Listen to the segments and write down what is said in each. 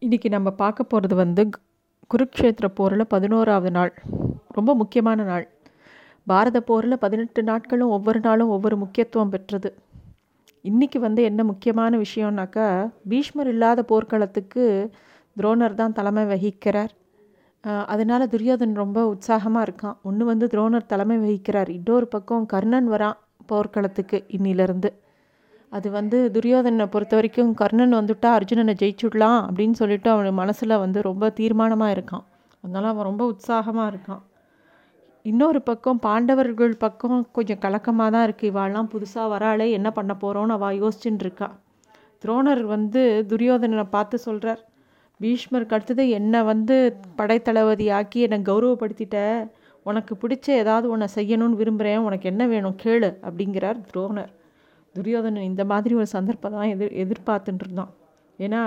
இன்றைக்கி நம்ம பார்க்க போகிறது வந்து கு- குருக்ஷேத்திர போரில் பதினோராவது நாள். ரொம்ப முக்கியமான நாள். பாரத போரில் பதினெட்டு நாட்களும் ஒவ்வொரு நாளும் ஒவ்வொரு முக்கியத்துவம் பெற்றது. இன்றைக்கி வந்து என்ன முக்கியமான விஷயம்னாக்கா பீஷ்மர் இல்லாத போர்க்களத்துக்கு துரோணர் தான் தலைமை வகிக்கிறார். அதனால் துரியோதன் ரொம்ப உற்சாகமாக இருக்கான். ஒன்று வந்து துரோணர் தலைமை வகிக்கிறார். இன்னொரு பக்கம் கர்ணன் வரான் போர்க்களத்துக்கு இன்னிலிருந்து. அது வந்து துரியோதனை பொறுத்த வரைக்கும் கர்ணன் வந்துட்டா அர்ஜுனனை ஜெயிச்சுடலாம் அப்படின்னு சொல்லிட்டு அவன் மனசில் வந்து ரொம்ப தீர்மானமாக இருக்கான். அதனால் அவன் ரொம்ப உற்சாகமாக இருக்கான். இன்னொரு பக்கம் பாண்டவர்கள் பக்கம் கொஞ்சம் கலக்கமாக தான் இருக்குது இவாள்லாம் புதுசாக வராளே என்ன பண்ண போகிறோன்னு அவள் யோசிச்சுட்டு இருக்கா. துரோணர் வந்து துரியோதனனை பார்த்து சொல்கிறார் பீஷ்மருக்கு அடுத்தது என்னை வந்து படைத்தளபதி ஆக்கி என்னை கௌரவப்படுத்திட்ட உனக்கு பிடிச்ச ஏதாவது உன்னை செய்யணும்னு விரும்புகிறேன் உனக்கு என்ன வேணும் கேளு அப்படிங்கிறார் துரோணர். துரியோதனன் இந்த மாதிரி ஒரு சந்தர்ப்பம் தான் எதிர் எதிர்பார்த்துட்டு இருந்தான் ஏன்னா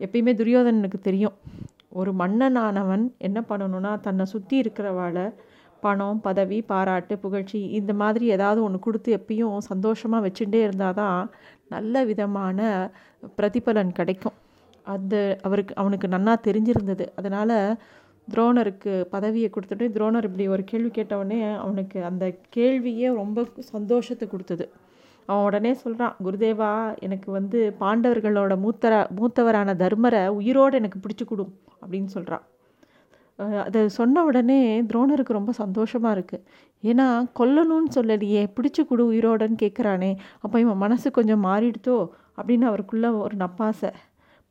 எப்பயுமே துரியோதனனுக்கு தெரியும். ஒரு மன்னனானவன் என்ன பண்ணணும்னா தன்னை சுற்றி இருக்கிறவாளை பணம் பதவி பாராட்டு புகழ்ச்சி இந்த மாதிரி ஏதாவது ஒன்று கொடுத்து எப்பயும் சந்தோஷமாக வச்சுட்டே இருந்தால் தான் நல்ல விதமான பிரதிபலன் கிடைக்கும். அது அவருக்கு அவனுக்கு நன்னா தெரிஞ்சிருந்தது. அதனால் துரோணருக்கு பதவியை கொடுத்துட்டு துரோணர் இப்படி ஒரு கேள்வி கேட்டவுடனே அவனுக்கு அந்த கேள்வியே ரொம்ப சந்தோஷத்தை கொடுத்தது. அவன் உடனே சொல்கிறான் குருதேவா எனக்கு வந்து பாண்டவர்களோட மூத்தர மூத்தவரான தர்மரை உயிரோடு எனக்கு பிடிச்சி கொடு அப்படின்னு சொல்கிறான் அதை சொன்ன உடனே துரோணருக்கு ரொம்ப சந்தோஷமாக இருக்குது ஏன்னா கொல்லணும்னு சொல்லலையே பிடிச்சி கொடு உயிரோடன்னு கேட்குறானே அப்போ இவன் மனசு கொஞ்சம் மாறிடுதோ? அப்படின்னு அவருக்குள்ள ஒரு நப்பாசை.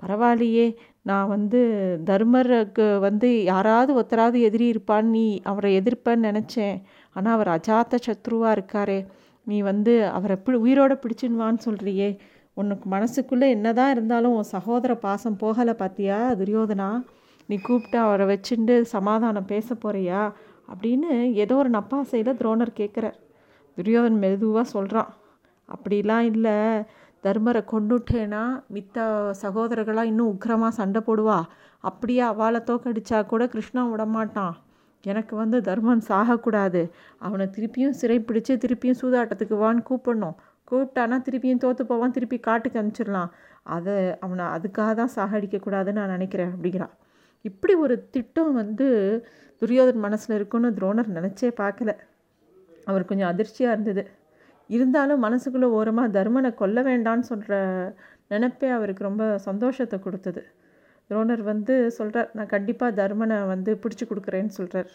பரவாயில்லையே நான் வந்து தர்மருக்கு வந்து யாராவது ஒருத்தராவது எதிரி இருப்பான்னு நீ அவரை எதிர்ப்பேன்னு நினச்சேன். ஆனால் அவர் அஜாத்த சத்ருவாக இருக்காரே நீ வந்து அவரை பி உயிரோட பிடிச்சின்வான்னு சொல்கிறியே உனக்கு மனசுக்குள்ளே என்னதான் இருந்தாலும் உன் சகோதர பாசம் போகலை பார்த்தியா துரியோதனா? நீ கூப்பிட்டு அவரை வச்சுட்டு சமாதானம் பேச போகிறியா அப்படின்னு ஏதோ ஒரு நப்பாசையில் துரோணர் கேட்குறார் துரியோதன் மெதுவாக சொல்கிறான் அப்படிலாம் இல்லை. தர்மரை கொண்டுட்டேனா மித்த சகோதரர்களாக இன்னும் உக்கிரமாக சண்டை போடுவா. அப்படியே அவளை தோக்கடிச்சா கூட கிருஷ்ணா விடமாட்டான். எனக்கு வந்து தர்மன் சாகக்கூடாது. அவனை திருப்பியும் சிறை பிடிச்சி திருப்பியும் சூதாட்டத்துக்கு வான்னு கூப்பிடணும். கூப்பிட்டானா திருப்பியும் தோற்று போவான் திருப்பி காட்டுக்கு அனுப்பிச்சிடலாம். அதை அவனை அதுக்காக தான் சாகடிக்கக்கூடாதுன்னு நான் நினைக்கிறேன் அப்படிங்கிறான் இப்படி ஒரு திட்டம் வந்து துரியோதன் மனசில் இருக்குன்னு துரோணர் நினச்சே பார்க்கல. அவர் கொஞ்சம் அதிர்ச்சியாக இருந்தது. இருந்தாலும் மனசுக்குள்ளே ஓரமாக தர்மனை கொல்ல வேண்டான்னு சொல்கிற நினப்பே அவருக்கு ரொம்ப சந்தோஷத்தை கொடுத்தது. துரோணர் வந்து சொல்கிறார் நான் கண்டிப்பாக தர்மனை வந்து பிடிச்சி கொடுக்குறேன்னு சொல்கிறார்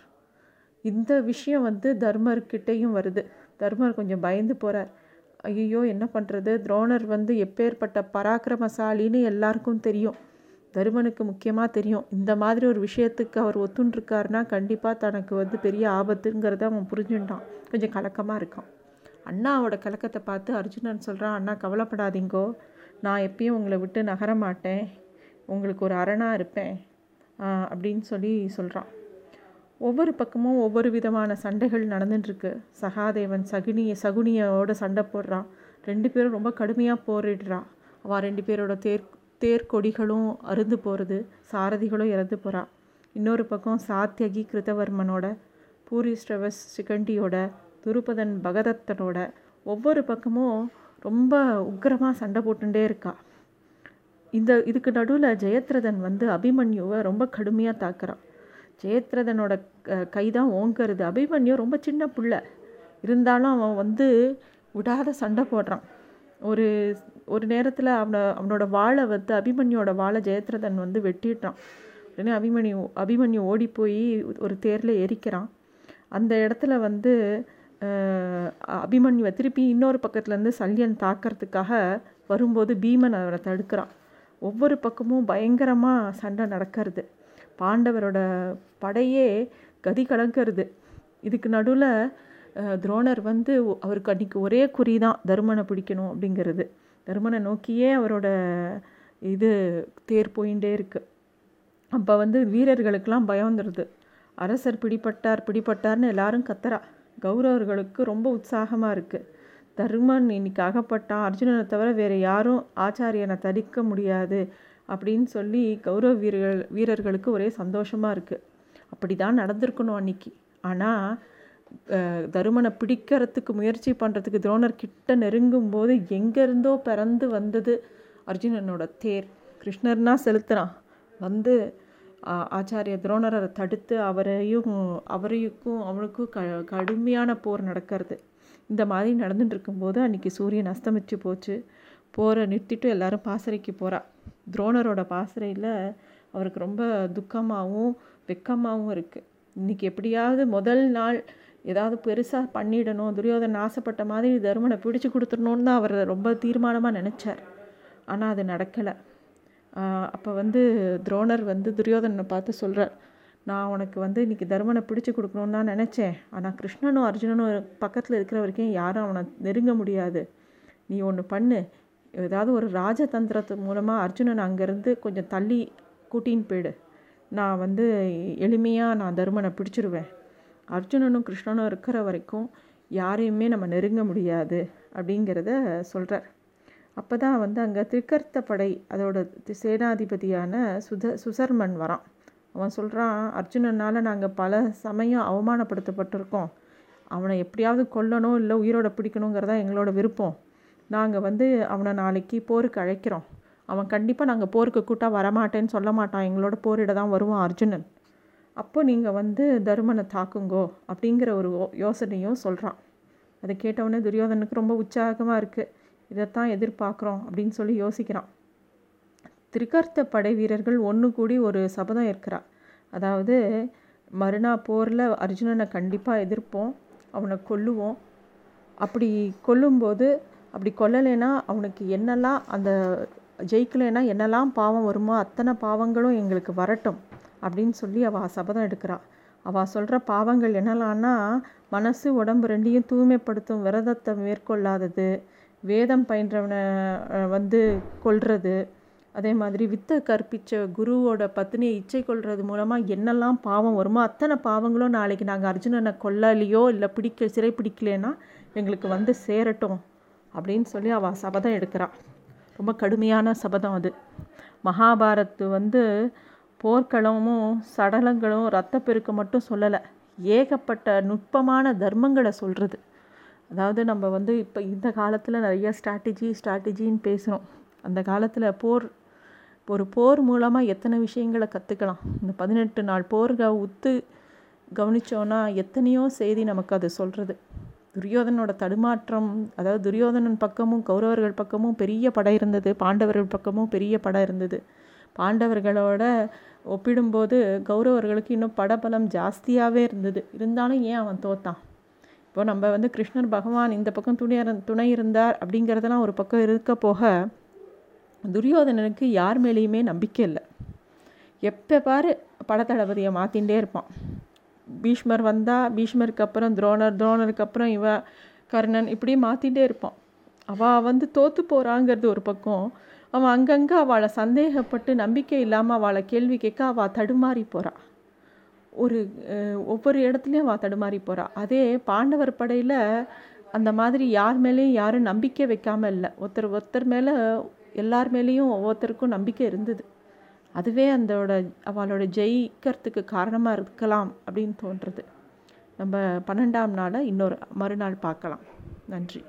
இந்த விஷயம் வந்து தர்மர்கிட்டையும் வருது. தர்மர் கொஞ்சம் பயந்து போகிறார் ஐயோ என்ன பண்ணுறது துரோணர் வந்து எப்பேற்பட்ட பராக்கிரமசாலின்னு எல்லாருக்கும் தெரியும். தருமனுக்கு முக்கியமாக தெரியும். இந்த மாதிரி ஒரு விஷயத்துக்கு அவர் ஒத்துண்டிருக்காருனா கண்டிப்பாக தனக்கு வந்து பெரிய ஆபத்துங்கிறத அவன் புரிஞ்சுட்டான் கொஞ்சம் கலக்கமாக இருக்கான். அண்ணாவோட கலக்கத்தை பார்த்து அர்ஜுனன் சொல்கிறான் அண்ணா கவலைப்படாதீங்கோ. நான் எப்பயும் உங்களை விட்டு நகர மாட்டேன். உங்களுக்கு ஒரு அரணாக இருப்பேன் அப்படின்னு சொல்லி சொல்கிறான் ஒவ்வொரு பக்கமும் ஒவ்வொரு விதமான சண்டைகள் நடந்துட்டுருக்கு. சகாதேவன் சகுனியை சகுனியோட சண்டை போடுறான். ரெண்டு பேரும் ரொம்ப கடுமையாக போரிடுறான் அவள் ரெண்டு பேரோட தேர் தேர்கொடிகளும் அருந்து போகிறது சாரதிகளும் இறந்து போகிறா இன்னொரு பக்கம் சாத்தியகி கிருதவர்மனோட பூரிஸ்ரவஸ் சிகண்டியோட துருபதன் பகதத்தனோட ஒவ்வொரு பக்கமும் ரொம்ப உக்கிரமாக சண்டை போட்டுகிட்டே இருக்கா. இந்த இதுக்கு நடுவில் ஜெயத்ரதன் வந்து அபிமன்யுவை ரொம்ப கடுமையாக தாக்குறான். ஜெயத்ரதனோட க- கைதான் ஓங்கருது அபிமன்யு ரொம்ப சின்ன பிள்ளை. இருந்தாலும் அவன் வந்து விடாத சண்டை போடுறான். ஒரு ஒரு நேரத்தில் அவனை அவனோட வாழை வந்து அபிமன்யோட வாழை ஜெயத்ரதன் வந்து வெட்டிடுறான். உடனே அபிமன்யு அபிமன்யு ஓடி போய் ஒரு தேரில் எரிக்கிறான் அந்த இடத்துல வந்து அபிமன்யுவை திருப்பி இன்னொரு பக்கத்துலேருந்து சல்யன் தாக்கிறதுக்காக வரும்போது பீமன் அவரை தடுக்கிறான். ஒவ்வொரு பக்கமும் பயங்கரமாக சண்டை நடக்கிறது. பாண்டவரோட படையே கதி கலங்கிறது. இதுக்கு நடுவில் துரோணர் வந்து அவருக்கு அன்றைக்கி ஒரே குறி தான் தருமனை பிடிக்கணும் அப்படிங்கிறது. தருமனை நோக்கியே அவரோட இது தேர் போயிட்டே இருக்குது அப்போ வந்து வீரர்களுக்கெல்லாம் பயம் வந்துடுது அரசர் பிடிபட்டார் பிடிபட்டார்னு எல்லாரும் கத்துறா. கௌரவர்களுக்கு ரொம்ப உற்சாகமாக இருக்குது தருமன் இன்னைக்கு அகப்பட்டான் அர்ஜுனனை தவிர வேறு யாரும் ஆச்சாரியனை தடிக்க முடியாது அப்படின்னு சொல்லி கௌரவ வீரர்கள் வீரர்களுக்கு ஒரே சந்தோஷமாக இருக்குது அப்படி தான் நடந்திருக்கணும் அன்னைக்கு. ஆனால் தருமனை பிடிக்கிறதுக்கு முயற்சி பண்ணுறதுக்கு துரோணர் கிட்ட நெருங்கும் போது எங்கேருந்தோ பிறந்து வந்தது அர்ஜுனனோட தேர். கிருஷ்ணர்னா செலுத்துகிறான் வந்து ஆச்சாரிய துரோணரை தடுத்து அவரையும் அவரையுக்கும் அவனுக்கும் க கடுமையான போர் நடக்கிறது. இந்த மாதிரி நடந்துட்டு இருக்கும்போது அன்றைக்கி சூரியன் அஸ்தமிச்சு போச்சு. போகிற நிறுத்திட்டு எல்லாரும் பாசறைக்கு போகிறா துரோணரோட பாசறையில் அவருக்கு ரொம்ப துக்கமாகவும் வெக்கமாகவும் இருக்குது இன்றைக்கி எப்படியாவது முதல் நாள் ஏதாவது பெருசாக பண்ணிடணும் துரியோதன் ஆசைப்பட்ட மாதிரி தருமனை பிடிச்சி கொடுத்துடணும்னு தான் அவர் ரொம்ப தீர்மானமாக நினச்சார். ஆனால் அது நடக்கலை. அப்போ வந்து துரோணர் வந்து துரியோதனை பார்த்து சொல்கிறார் நான் உனக்கு வந்து இன்றைக்கி தருமனை பிடிச்சி கொடுக்கணுன்னு தான் நினச்சேன். ஆனால் கிருஷ்ணனும் அர்ஜுனனும் பக்கத்தில் இருக்கிற வரைக்கும் யாரும் அவனை நெருங்க முடியாது. நீ ஒன்று பண்ணு. ஏதாவது ஒரு ராஜதந்திரத்து மூலமாக அர்ஜுனன் அங்கேருந்து கொஞ்சம் தள்ளி கூட்டின்னு போயிடு. நான் வந்து எளிமையாக நான் தருமனை பிடிச்சிருவேன். அர்ஜுனனும் கிருஷ்ணனும் இருக்கிற வரைக்கும் யாரையுமே நம்ம நெருங்க முடியாது அப்படிங்கிறத சொல்கிறார் அப்போ தான் வந்து அங்கே திருக்கர்த்த படை அதோட சேனாதிபதியான சுத சுசர்மன் வரான். அவன் சொல்கிறான் அர்ஜுனனால் நாங்கள் பல சமயம் அவமானப்படுத்தப்பட்டிருக்கோம். அவனை எப்படியாவது கொல்லணும் இல்லை உயிரோட பிடிக்கணுங்கிறதா எங்களோட விருப்பம். நாங்கள் வந்து அவனை நாளைக்கு போருக்கு அழைக்கிறோம். அவன் கண்டிப்பாக நாங்கள் போருக்கு கூட்டாக வரமாட்டேன்னு சொல்ல மாட்டான். எங்களோட போரிட தான் வருவான் அர்ஜுனன். அப்போ நீங்கள் வந்து தருமனை தாக்குங்கோ அப்படிங்கிற ஒரு யோசனையும் சொல்கிறான் அதை கேட்டவுடனே துரியோதனுக்கு ரொம்ப உற்சாகமாக இருக்குது இதைத்தான் எதிர்பார்க்குறோம் அப்படின்னு சொல்லி யோசிக்கிறான். திரிகர்த்த படை வீரர்கள் ஒன்று கூடி ஒரு சபதம் இருக்கிறா அதாவது மறுநா போரில் அர்ஜுனனை கண்டிப்பாக எதிர்ப்போம் அவனை கொல்லுவோம். அப்படி கொல்லும்போது அப்படி கொல்லலைன்னா அவனுக்கு என்னெல்லாம் அந்த ஜெயிக்கலைன்னா என்னெல்லாம் பாவம் வருமோ அத்தனை பாவங்களும் எங்களுக்கு வரட்டும் அப்படின்னு சொல்லி அவள் சபதம் எடுக்கிறாள் அவள் சொல்கிற பாவங்கள் என்னெல்லாம்னா மனசு உடம்பு ரெண்டையும் தூய்மைப்படுத்தும் விரதத்தை மேற்கொள்ளாதது வேதம் பயின்றவனை வந்து கொள்வது அதே மாதிரி வித்தை கற்பித்த குருவோட பத்தினியை இச்சை கொள்வது மூலமாக என்னெல்லாம் பாவம் வருமோ அத்தனை பாவங்களும் நாளைக்கு நாங்கள் அர்ஜுனனை கொல்லலையோ இல்லை பிடிக்க சிறை பிடிக்கலன்னா எங்களுக்கு வந்து சேரட்டும் அப்படின்னு சொல்லி அவள் சபதம் எடுக்கிறாள் ரொம்ப கடுமையான சபதம் அது. மகாபாரத்து வந்து போர்க்களமும் சடலங்களும் ரத்தப்பெருக்கு மட்டும் சொல்லலை. ஏகப்பட்ட நுட்பமான தர்மங்களை சொல்கிறது அதாவது நம்ம வந்து இப்போ இந்த காலத்தில் நிறைய ஸ்ட்ராட்டஜி ஸ்ட்ராட்டஜின்னு பேசுகிறோம் அந்த காலத்தில் போர் ஒரு போர் மூலமாக எத்தனை விஷயங்களை கற்றுக்கலாம் இந்த பதினெட்டு நாள் போர்க உத்து கவனித்தோன்னா எத்தனையோ செய்தி நமக்கு அது சொல்கிறது துரியோதனோட தடுமாற்றம் அதாவது துரியோதனன் பக்கமும் கௌரவர்கள் பக்கமும் பெரிய படம் இருந்தது. பாண்டவர்கள் பக்கமும் பெரிய படம் இருந்தது. பாண்டவர்களோட ஒப்பிடும்போது கௌரவர்களுக்கு இன்னும் படபலம் ஜாஸ்தியாகவே இருந்தது. இருந்தாலும் ஏன் அவன் தோத்தான்? இப்போ நம்ம வந்து கிருஷ்ணர் பகவான் இந்த பக்கம் துணை துணை இருந்தார் அப்படிங்கிறதெல்லாம் ஒரு பக்கம் இருக்க போக துரியோதனனுக்கு யார் மேலேயுமே நம்பிக்கை இல்லை. எப்போ பாரு படத்தளபதியை மாற்றிகிட்டே இருப்பான். பீஷ்மர் வந்தால் பீஷ்மருக்கு அப்புறம் துரோணர் துரோணருக்கு அப்புறம் இவ கர்ணன் இப்படி மாற்றிகிட்டே இருப்பான். அவள் வந்து தோற்று போகிறாங்கிறது ஒரு பக்கம். அவன் அங்கங்கே அவளை சந்தேகப்பட்டு நம்பிக்கை இல்லாமல் அவளை கேள்வி கேட்க அவள் தடுமாறி போகிறாள் ஒரு ஒவ்வொரு இடத்துலையும் அவள் தடுமாறி போகிறாள் அதே பாண்டவர் படையில் அந்த மாதிரி யார் மேலேயும் யாரும் நம்பிக்கை வைக்காமல் இல்லை. ஒருத்தர் ஒருத்தர் மேலே எல்லார் மேலேயும் ஒவ்வொருத்தருக்கும் நம்பிக்கை இருந்தது. அதுவே அந்தோட அவளோட ஜெயிக்கிறதுக்கு காரணமாக இருக்கலாம் அப்படின்னு தோன்றுறது நம்ம பன்னெண்டாம் நாளை இன்னொரு மறுநாள் பார்க்கலாம். நன்றி.